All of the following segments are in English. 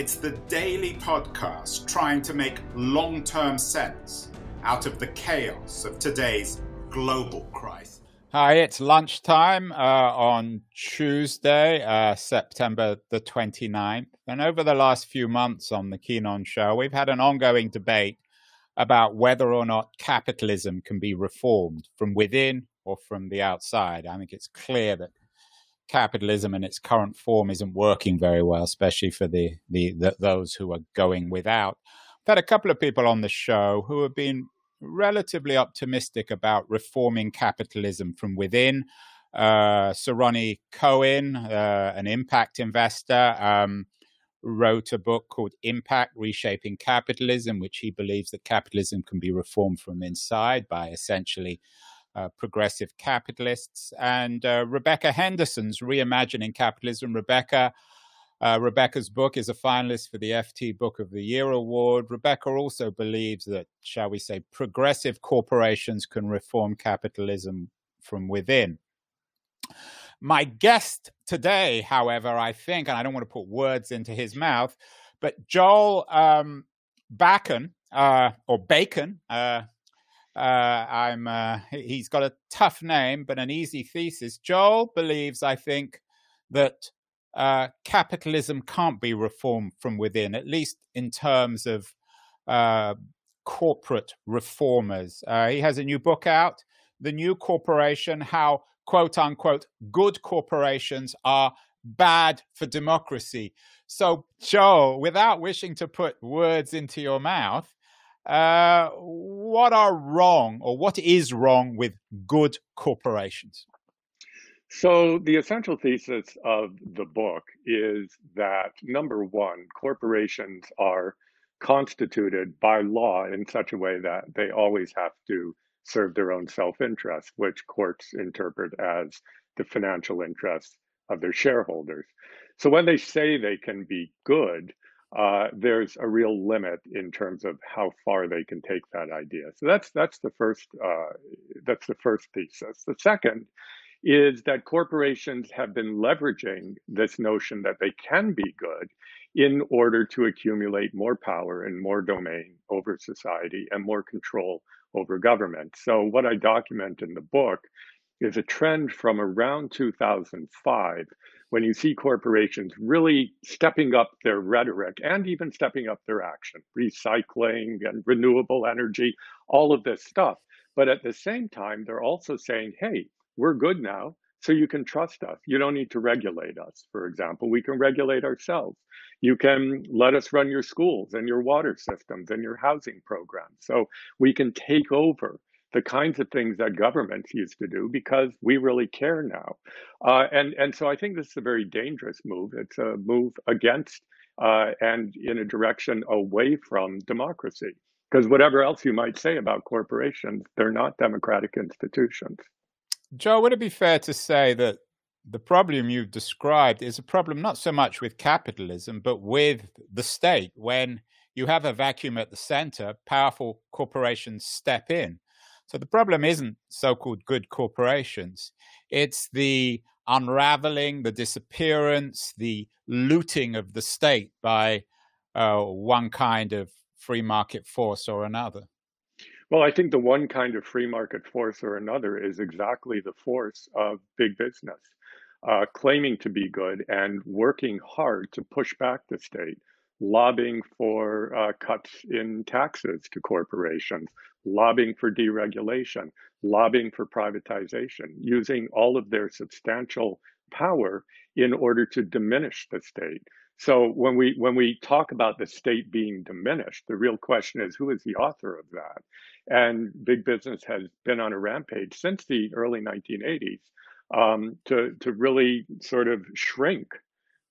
it's the daily podcast trying to make long term sense out of the chaos of today's global crisis. Hi, it's lunchtime uh, on Tuesday, uh, September the 29th. And over the last few months on the Keen On Show, we've had an ongoing debate about whether or not capitalism can be reformed from within or from the outside. I think it's clear that capitalism in its current form isn't working very well, especially for the, the, the those who are going without. I've had a couple of people on the show who have been relatively optimistic about reforming capitalism from within. Uh, Sir Ronnie Cohen, uh, an impact investor, um, wrote a book called Impact Reshaping Capitalism, which he believes that capitalism can be reformed from inside by essentially uh, progressive capitalists, and uh, Rebecca Henderson's Reimagining Capitalism. Rebecca, uh, Rebecca's book is a finalist for the FT Book of the Year award. Rebecca also believes that, shall we say, progressive corporations can reform capitalism from within. My guest today, however, I think, and I don't want to put words into his mouth, but Joel um, uh, or Bakan, uh, I'm. Uh, he's got a tough name, but an easy thesis. Joel believes, I think, that uh, capitalism can't be reformed from within, at least in terms of uh, corporate reformers. Uh, he has a new book out, "The New Corporation: How Quote Unquote Good Corporations Are Bad for Democracy." So, Joel, without wishing to put words into your mouth, uh, what are wrong or what is wrong with good corporations? So, the essential thesis of the book is that number one, corporations are constituted by law in such a way that they always have to serve their own self interest, which courts interpret as the financial interests of their shareholders. So, when they say they can be good, uh, there's a real limit in terms of how far they can take that idea. So that's that's the first uh, that's the first thesis. The second is that corporations have been leveraging this notion that they can be good in order to accumulate more power and more domain over society and more control over government. So what I document in the book is a trend from around 2005 when you see corporations really stepping up their rhetoric and even stepping up their action, recycling and renewable energy, all of this stuff. But at the same time, they're also saying, hey, we're good now, so you can trust us. You don't need to regulate us, for example. We can regulate ourselves. You can let us run your schools and your water systems and your housing programs. So we can take over the kinds of things that governments used to do because we really care now. Uh, and, and so I think this is a very dangerous move. It's a move against uh, and in a direction away from democracy. Because whatever else you might say about corporations, they're not democratic institutions. Joe, would it be fair to say that the problem you've described is a problem not so much with capitalism, but with the state? When you have a vacuum at the center, powerful corporations step in. So the problem isn't so called good corporations, it's the unraveling, the disappearance, the looting of the state by uh, one kind of free market force or another. Well, I think the one kind of free market force or another is exactly the force of big business, uh, claiming to be good and working hard to push back the state, lobbying for uh, cuts in taxes to corporations, lobbying for deregulation, lobbying for privatization, using all of their substantial power in order to diminish the state. So when we when we talk about the state being diminished, the real question is who is the author of that? And big business has been on a rampage since the early 1980s um, to to really sort of shrink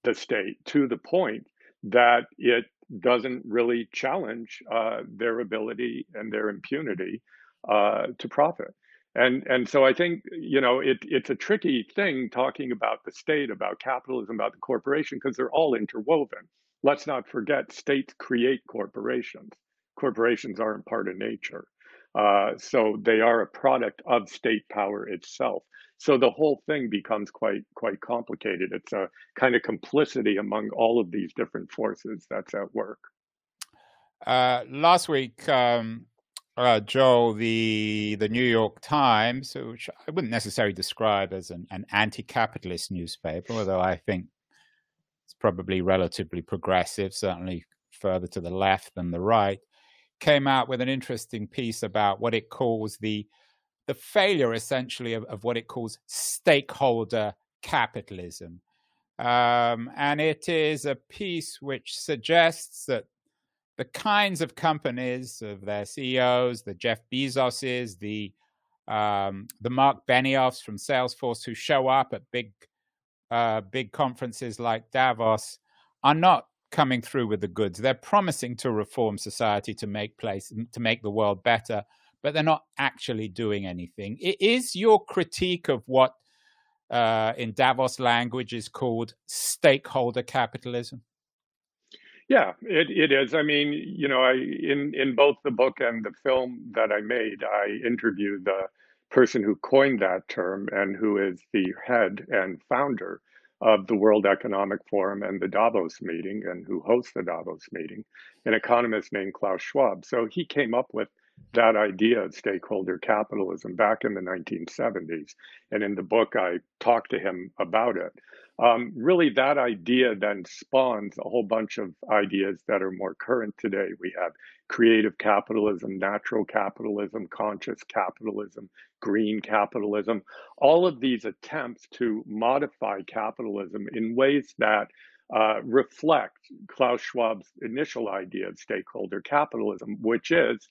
the state to the point that it doesn't really challenge uh, their ability and their impunity uh, to profit. And and so I think you know it it's a tricky thing talking about the state, about capitalism, about the corporation because they're all interwoven. Let's not forget states create corporations. Corporations aren't part of nature. Uh, so they are a product of state power itself. So the whole thing becomes quite quite complicated. It's a kind of complicity among all of these different forces that's at work. Uh, last week, um, uh, Joel, the the New York Times, which I wouldn't necessarily describe as an, an anti-capitalist newspaper, although I think it's probably relatively progressive, certainly further to the left than the right, came out with an interesting piece about what it calls the the failure, essentially, of, of what it calls stakeholder capitalism. Um, and it is a piece which suggests that the kinds of companies of their CEOs, the Jeff Bezoses, the um, the Mark Benioffs from Salesforce who show up at big uh, big conferences like Davos are not coming through with the goods. They're promising to reform society to make place to make the world better, but they're not actually doing anything. It is your critique of what uh, in Davos language is called stakeholder capitalism. Yeah, it, it is. I mean, you know, I in in both the book and the film that I made, I interviewed the person who coined that term and who is the head and founder of the World Economic Forum and the Davos meeting and who hosts the Davos meeting, an economist named Klaus Schwab. So he came up with that idea of stakeholder capitalism back in the 1970s. And in the book, I talked to him about it. Um, really, that idea then spawns a whole bunch of ideas that are more current today. We have creative capitalism, natural capitalism, conscious capitalism, green capitalism, all of these attempts to modify capitalism in ways that uh, reflect Klaus Schwab's initial idea of stakeholder capitalism, which is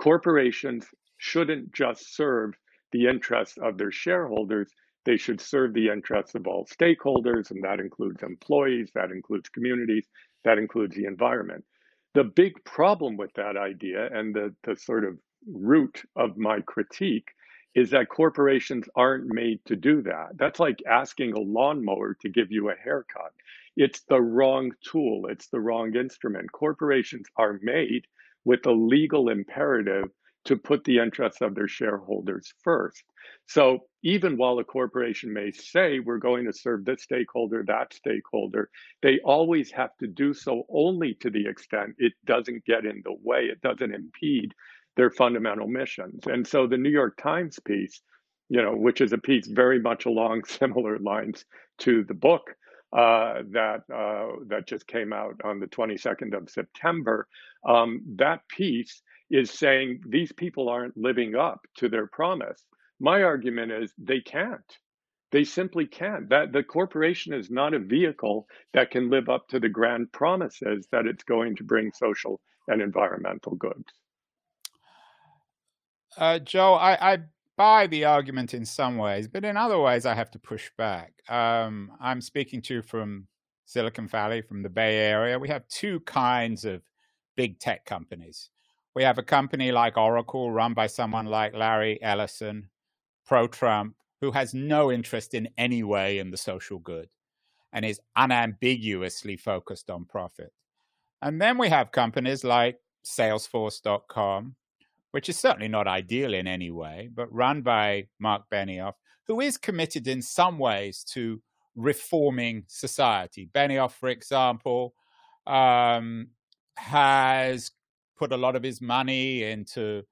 corporations shouldn't just serve the interests of their shareholders, they should serve the interests of all stakeholders, and that includes employees, that includes communities, that includes the environment. The big problem with that idea and the, the sort of root of my critique is that corporations aren't made to do that. That's like asking a lawnmower to give you a haircut. It's the wrong tool, it's the wrong instrument. Corporations are made with a legal imperative to put the interests of their shareholders first. So even while a corporation may say we're going to serve this stakeholder, that stakeholder, they always have to do so only to the extent it doesn't get in the way, it doesn't impede their fundamental missions. And so the New York Times piece, you know, which is a piece very much along similar lines to the book uh, that uh, that just came out on the 22nd of September, um, that piece is saying these people aren't living up to their promise. My argument is they can't. They simply can't. That the corporation is not a vehicle that can live up to the grand promises that it's going to bring social and environmental goods. Uh, Joe, I, I buy the argument in some ways, but in other ways, I have to push back. Um, I'm speaking to you from Silicon Valley, from the Bay Area. We have two kinds of big tech companies. We have a company like Oracle, run by someone like Larry Ellison, pro Trump, who has no interest in any way in the social good and is unambiguously focused on profit. And then we have companies like Salesforce.com, which is certainly not ideal in any way, but run by Mark Benioff, who is committed in some ways to reforming society. Benioff, for example, um, has put a lot of his money into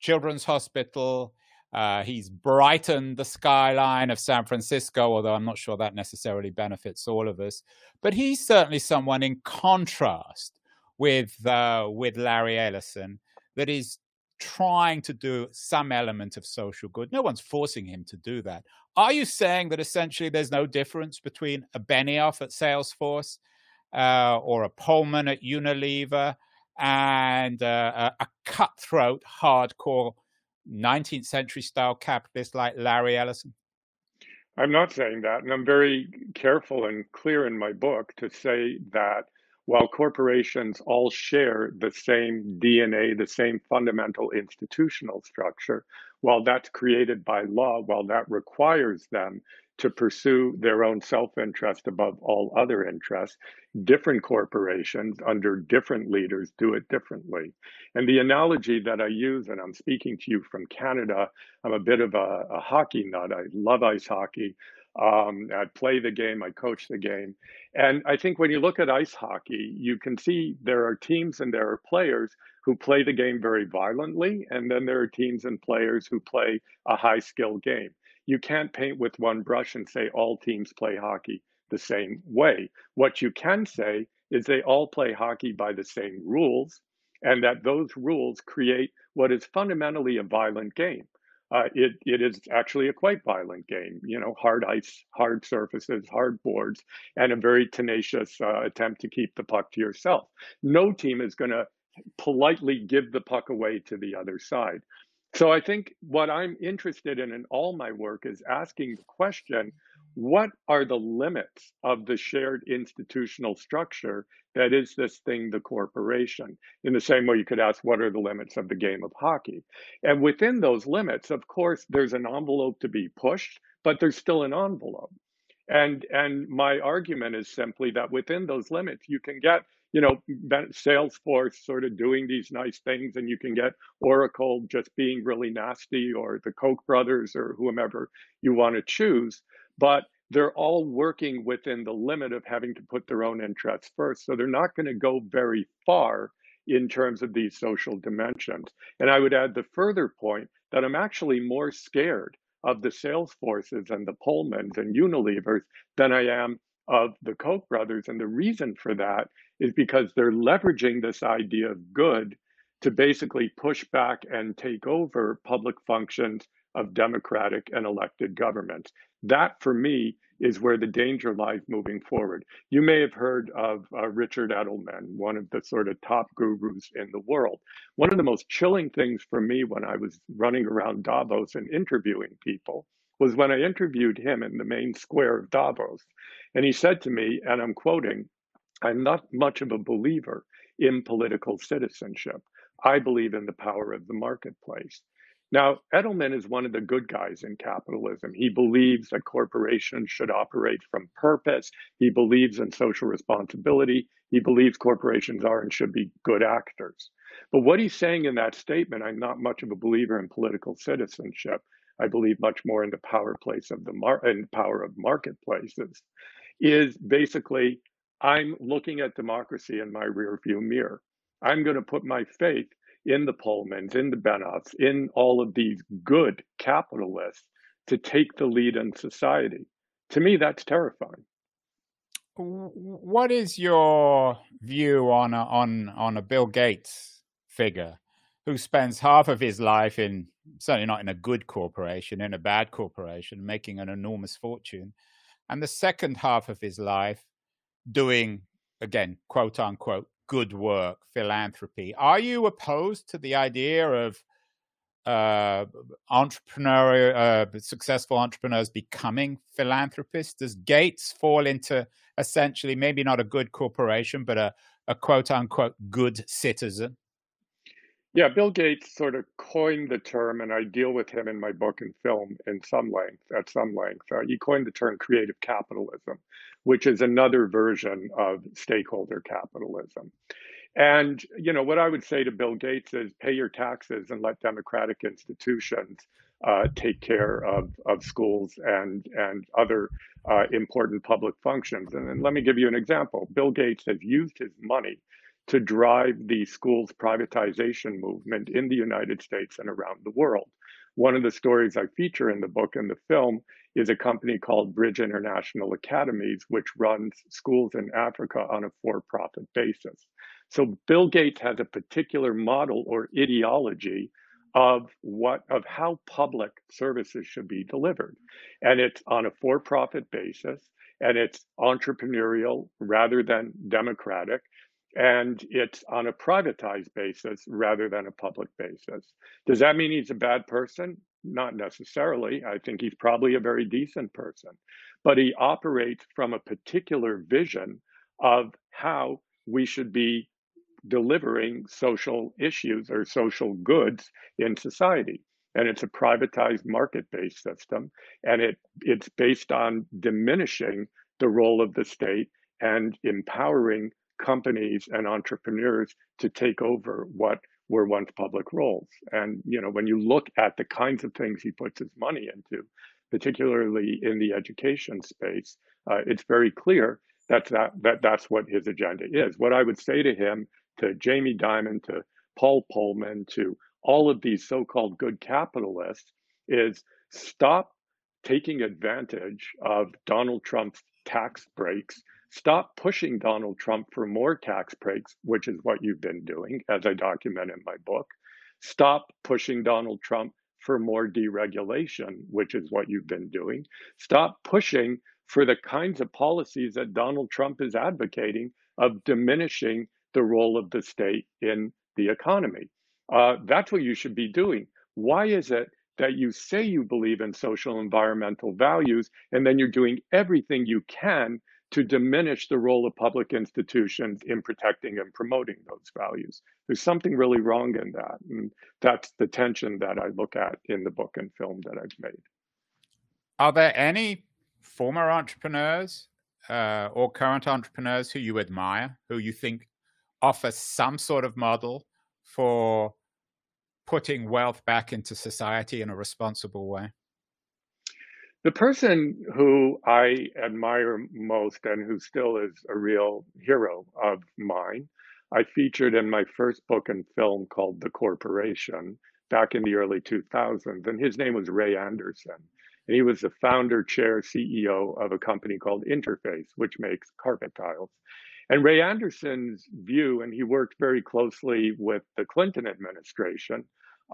Children's Hospital. Uh, he's brightened the skyline of San Francisco, although I'm not sure that necessarily benefits all of us. But he's certainly someone in contrast with uh, with Larry Ellison that is trying to do some element of social good. No one's forcing him to do that. Are you saying that essentially there's no difference between a Benioff at Salesforce uh, or a Polman at Unilever and uh, a cutthroat, hardcore 19th century style capitalist like Larry Ellison? I'm not saying that. And I'm very careful and clear in my book to say that while corporations all share the same DNA, the same fundamental institutional structure, while that's created by law, while that requires them to pursue their own self interest above all other interests, different corporations under different leaders do it differently. And the analogy that I use, and I'm speaking to you from Canada, I'm a bit of a, a hockey nut. I love ice hockey. Um, I play the game, I coach the game. And I think when you look at ice hockey, you can see there are teams and there are players who play the game very violently, and then there are teams and players who play a high skill game. You can't paint with one brush and say all teams play hockey the same way. What you can say is they all play hockey by the same rules, and that those rules create what is fundamentally a violent game uh, it, it is actually a quite violent game. You know, hard ice, hard surfaces, hard boards, and a very tenacious uh, attempt to keep the puck to yourself. No team is going to politely give the puck away to the other side. So I think what I'm interested in in all my work is asking the question what are the limits of the shared institutional structure that is this thing, the corporation? In the same way, you could ask, what are the limits of the game of hockey? And within those limits, of course, there's an envelope to be pushed, but there's still an envelope. And, and my argument is simply that within those limits, you can get you know, Salesforce sort of doing these nice things, and you can get Oracle just being really nasty, or the Koch brothers, or whomever you want to choose but they're all working within the limit of having to put their own interests first. So they're not going to go very far in terms of these social dimensions. And I would add the further point that I'm actually more scared of the Salesforces and the Polmans and Unilevers than I am of the Koch brothers. And the reason for that is because they're leveraging this idea of good to basically push back and take over public functions of democratic and elected governments. That, for me, is where the danger lies moving forward. You may have heard of uh, Richard Edelman, one of the sort of top gurus in the world. One of the most chilling things for me when I was running around Davos and interviewing people was when I interviewed him in the main square of Davos. And he said to me, and I'm quoting, I'm not much of a believer in political citizenship. I believe in the power of the marketplace. Now, Edelman is one of the good guys in capitalism. He believes that corporations should operate from purpose. He believes in social responsibility. He believes corporations are and should be good actors. But what he's saying in that statement, I'm not much of a believer in political citizenship. I believe much more in the power place of the mar- in power of marketplaces, is basically I'm looking at democracy in my rearview mirror. I'm going to put my faith in the Polmans, in the Benioffs, in all of these good capitalists to take the lead in society. To me, that's terrifying. What is your view on a, on on a Bill Gates figure who spends half of his life in certainly not in a good corporation, in a bad corporation, making an enormous fortune, and the second half of his life doing again quote unquote good work, philanthropy. Are you opposed to the idea of uh, entrepreneur, uh, successful entrepreneurs becoming philanthropists? Does Gates fall into essentially maybe not a good corporation, but a, a quote unquote good citizen? Yeah, Bill Gates sort of coined the term, and I deal with him in my book and film in some length, at some length. Uh, he coined the term creative capitalism, which is another version of stakeholder capitalism. And you know what I would say to Bill Gates is pay your taxes and let democratic institutions uh, take care of, of schools and and other uh, important public functions. And, and let me give you an example. Bill Gates has used his money to drive the schools privatization movement in the United States and around the world. One of the stories I feature in the book and the film is a company called Bridge International Academies, which runs schools in Africa on a for profit basis. So Bill Gates has a particular model or ideology of what of how public services should be delivered and it's on a for-profit basis and it's entrepreneurial rather than democratic and it's on a privatized basis rather than a public basis. Does that mean he's a bad person? Not necessarily. I think he's probably a very decent person, but he operates from a particular vision of how we should be delivering social issues or social goods in society. And it's a privatized market-based system, and it it's based on diminishing the role of the state and empowering companies and entrepreneurs to take over what were once public roles. And you know, when you look at the kinds of things he puts his money into, particularly in the education space, uh, it's very clear that's that, that that's what his agenda is. What I would say to him, to Jamie Dimon, to Paul Polman, to all of these so-called good capitalists, is stop taking advantage of Donald Trump's tax breaks. Stop pushing Donald Trump for more tax breaks, which is what you've been doing, as I document in my book. Stop pushing Donald Trump for more deregulation, which is what you've been doing. Stop pushing for the kinds of policies that Donald Trump is advocating of diminishing the role of the state in the economy. Uh, that's what you should be doing. Why is it that you say you believe in social environmental values and then you're doing everything you can to diminish the role of public institutions in protecting and promoting those values. There's something really wrong in that. And that's the tension that I look at in the book and film that I've made. Are there any former entrepreneurs uh, or current entrepreneurs who you admire, who you think offer some sort of model for putting wealth back into society in a responsible way? The person who I admire most and who still is a real hero of mine, I featured in my first book and film called The Corporation back in the early 2000s. And his name was Ray Anderson. And he was the founder, chair, CEO of a company called Interface, which makes carpet tiles. And Ray Anderson's view, and he worked very closely with the Clinton administration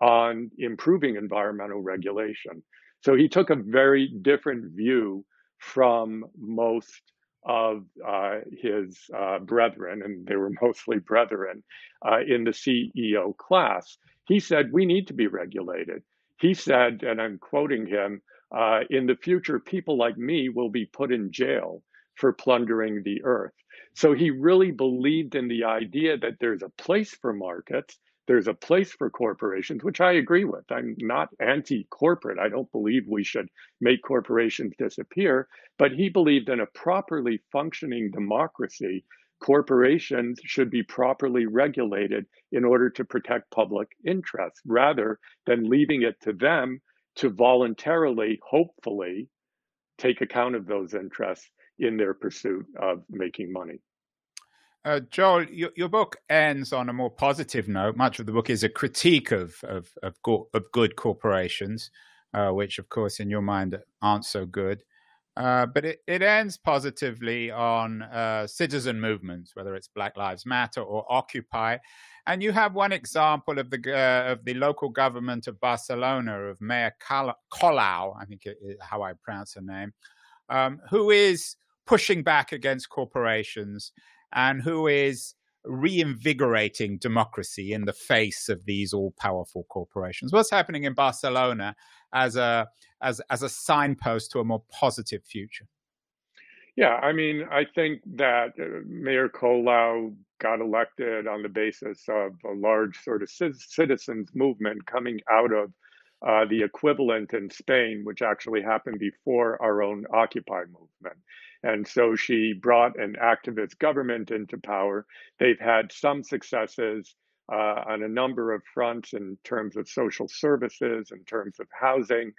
on improving environmental regulation. So he took a very different view from most of uh, his uh, brethren, and they were mostly brethren, uh, in the CEO class. He said, We need to be regulated. He said, and I'm quoting him, uh, in the future, people like me will be put in jail for plundering the earth. So he really believed in the idea that there's a place for markets there's a place for corporations, which I agree with. I'm not anti corporate. I don't believe we should make corporations disappear. But he believed in a properly functioning democracy, corporations should be properly regulated in order to protect public interests rather than leaving it to them to voluntarily, hopefully, take account of those interests in their pursuit of making money. Uh, Joel, your, your, book ends on a more positive note. Much of the book is a critique of of of, go- of good corporations, uh, which, of course, in your mind aren't so good. Uh, but it, it ends positively on uh, citizen movements, whether it's Black Lives Matter or Occupy. And you have one example of the uh, of the local government of Barcelona, of Mayor Colau, I think how I pronounce her name, um, who is pushing back against corporations and who is reinvigorating democracy in the face of these all-powerful corporations. What's happening in Barcelona as a as as a signpost to a more positive future? Yeah, I mean, I think that uh, Mayor Colau got elected on the basis of a large sort of citizens movement coming out of uh, the equivalent in Spain, which actually happened before our own Occupy movement. And so she brought an activist government into power. They've had some successes uh, on a number of fronts in terms of social services, in terms of housing.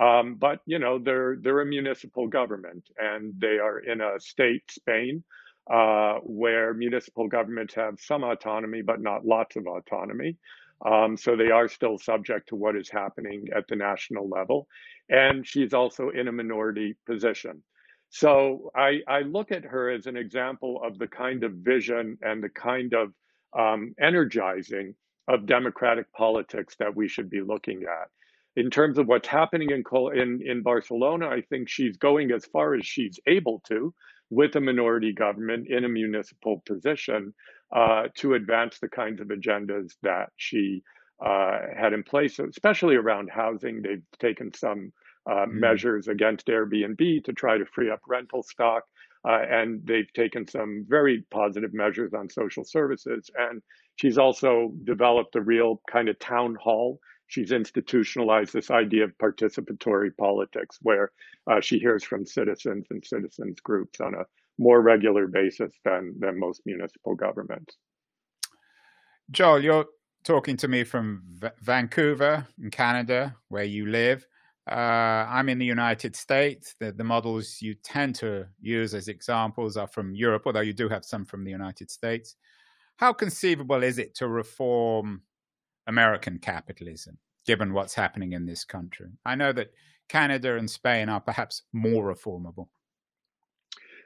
Um, but you know they're they're a municipal government, and they are in a state, Spain, uh, where municipal governments have some autonomy, but not lots of autonomy. Um, so they are still subject to what is happening at the national level. And she's also in a minority position. So I, I look at her as an example of the kind of vision and the kind of um, energizing of democratic politics that we should be looking at. In terms of what's happening in, in, in Barcelona, I think she's going as far as she's able to with a minority government in a municipal position uh, to advance the kinds of agendas that she uh, had in place, especially around housing. They've taken some uh, mm. measures against Airbnb to try to free up rental stock. Uh, and they've taken some very positive measures on social services. And she's also developed a real kind of town hall. She's institutionalized this idea of participatory politics, where uh, she hears from citizens and citizens groups on a more regular basis than, than most municipal governments. Joel, you're talking to me from v- Vancouver in Canada, where you live. Uh, I'm in the United States. The, the, models you tend to use as examples are from Europe, although you do have some from the United States. How conceivable is it to reform American capitalism, given what's happening in this country? I know that Canada and Spain are perhaps more reformable.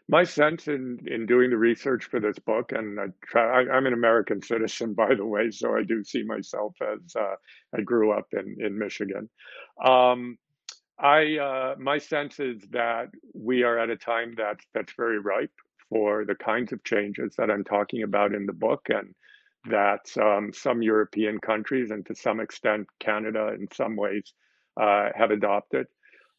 My sense in, in doing the research for this book, and I try, I, am an American citizen, by the way, so I do see myself as uh, I grew up in, in Michigan. Um, I uh, my sense is that we are at a time that that's very ripe for the kinds of changes that I'm talking about in the book, and that um, some European countries and to some extent Canada in some ways uh, have adopted.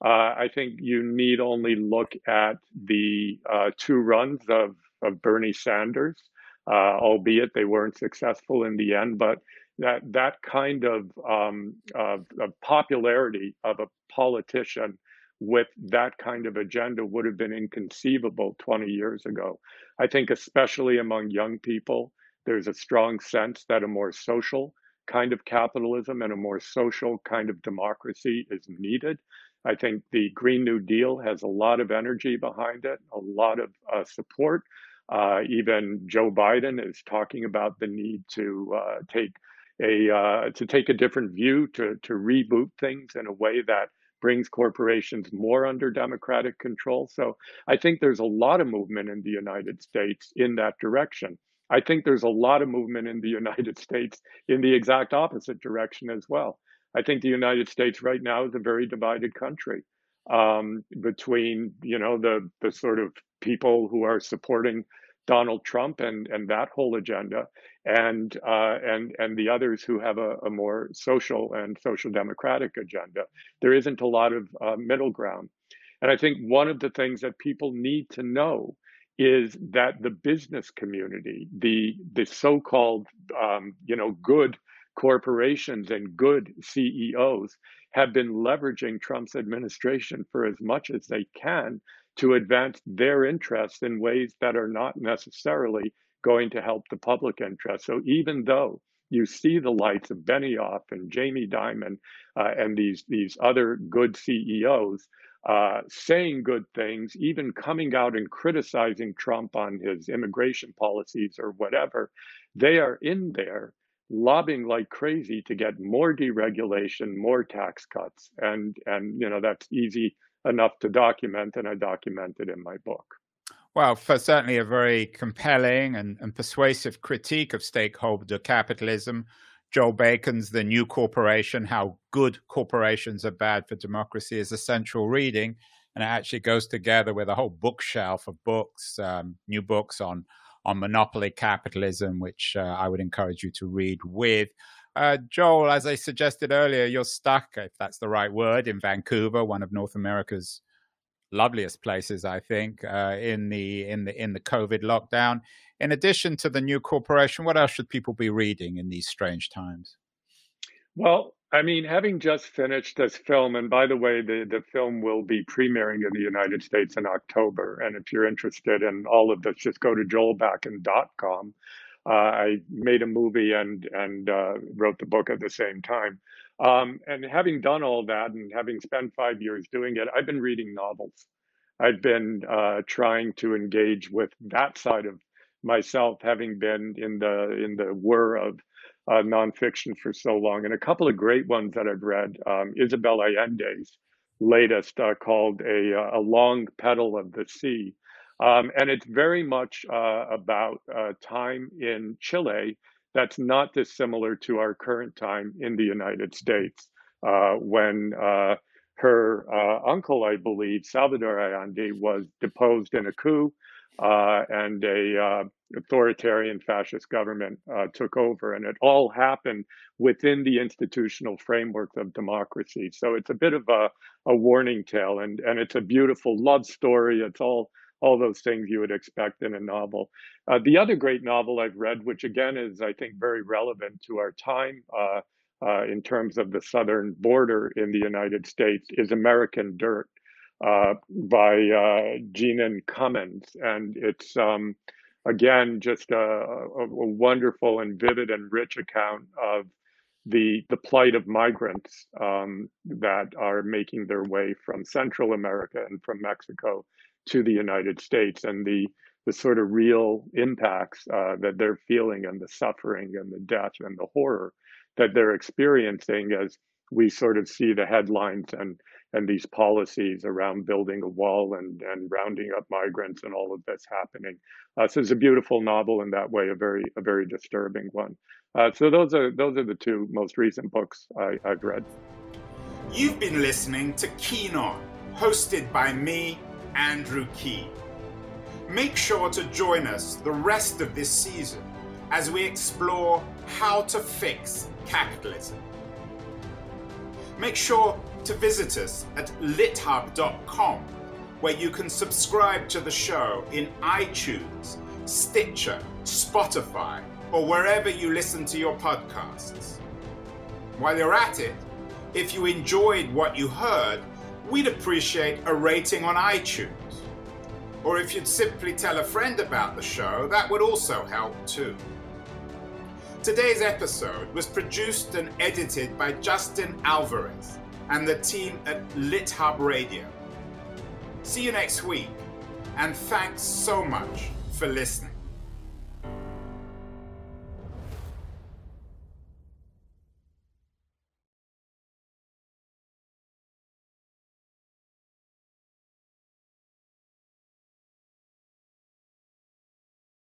Uh, I think you need only look at the uh, two runs of, of Bernie Sanders, uh, albeit they weren't successful in the end, but that that kind of, um, of, of popularity of a politician with that kind of agenda would have been inconceivable 20 years ago. I think, especially among young people, there's a strong sense that a more social kind of capitalism and a more social kind of democracy is needed. I think the Green New Deal has a lot of energy behind it, a lot of uh, support. Uh, even Joe Biden is talking about the need to uh, take a uh, to take a different view to to reboot things in a way that brings corporations more under democratic control. So I think there's a lot of movement in the United States in that direction. I think there's a lot of movement in the United States in the exact opposite direction as well. I think the United States right now is a very divided country um, between you know the the sort of people who are supporting Donald Trump and and that whole agenda, and uh, and and the others who have a, a, more social and social democratic agenda. There isn't a lot of uh, middle ground, and I think one of the things that people need to know is that the business community, the the so-called um, you know good corporations and good CEOs have been leveraging Trump's administration for as much as they can to advance their interests in ways that are not necessarily going to help the public interest. So even though you see the lights of Benioff and Jamie Dimon uh, and these these other good CEOs uh, saying good things, even coming out and criticizing Trump on his immigration policies or whatever, they are in there lobbying like crazy to get more deregulation, more tax cuts, and and you know that's easy enough to document, and I documented in my book. Well, for certainly a very compelling and, and persuasive critique of stakeholder capitalism. Joel Bakan's The New Corporation How Good Corporations Are Bad for Democracy is essential reading. And it actually goes together with a whole bookshelf of books, um, new books on on monopoly capitalism, which uh, I would encourage you to read with. Uh, Joel, as I suggested earlier, you're stuck, if that's the right word, in Vancouver, one of North America's loveliest places, I think, uh, in the in the in the COVID lockdown. In addition to the new corporation, what else should people be reading in these strange times? Well, I mean, having just finished this film, and by the way, the, the film will be premiering in the United States in October. And if you're interested in all of this, just go to joelbakan.com. Uh, I made a movie and and uh, wrote the book at the same time. Um, and having done all that and having spent five years doing it, I've been reading novels. I've been uh, trying to engage with that side of myself, having been in the in the whir of uh, nonfiction for so long. And a couple of great ones that I've read um, Isabel Allende's latest uh, called a, uh, a Long Petal of the Sea. Um, and it's very much uh, about uh, time in Chile that's not dissimilar to our current time in the United States uh, when her uncle, I believe, Salvador Allende, was deposed in a coup uh, and a uh, authoritarian fascist government uh, took over, and it all happened within the institutional framework of democracy. So it's a bit of a, a warning tale, and and it's a beautiful love story. It's all all those things you would expect in a novel. Uh, the other great novel I've read, which again is, I think, very relevant to our time uh, uh, in terms of the southern border in the United States, is American Dirt uh, by uh, Jeanine Cummins. And it's, um, again, just a, a, a wonderful and vivid and rich account of the the plight of migrants um, that are making their way from Central America and from Mexico to the United States, and the the sort of real impacts uh, that they're feeling, and the suffering, and the death, and the horror that they're experiencing as we sort of see the headlines and and these policies around building a wall and and rounding up migrants and all of this happening. Uh, so it's a beautiful novel in that way, a very a very disturbing one. Uh, so those are those are the two most recent books I, I've read. You've been listening to Keen On, hosted by me, Andrew Keen. Make sure to join us the rest of this season as we explore how to fix capitalism. Make sure to visit us at lithub.com, where you can subscribe to the show in iTunes, Stitcher, Spotify, or wherever you listen to your podcasts. While you're at it, if you enjoyed what you heard, we'd appreciate a rating on iTunes. Or if you'd simply tell a friend about the show, that would also help too. Today's episode was produced and edited by Justin Alvarez and the team at LitHub Radio. See you next week, and thanks so much for listening.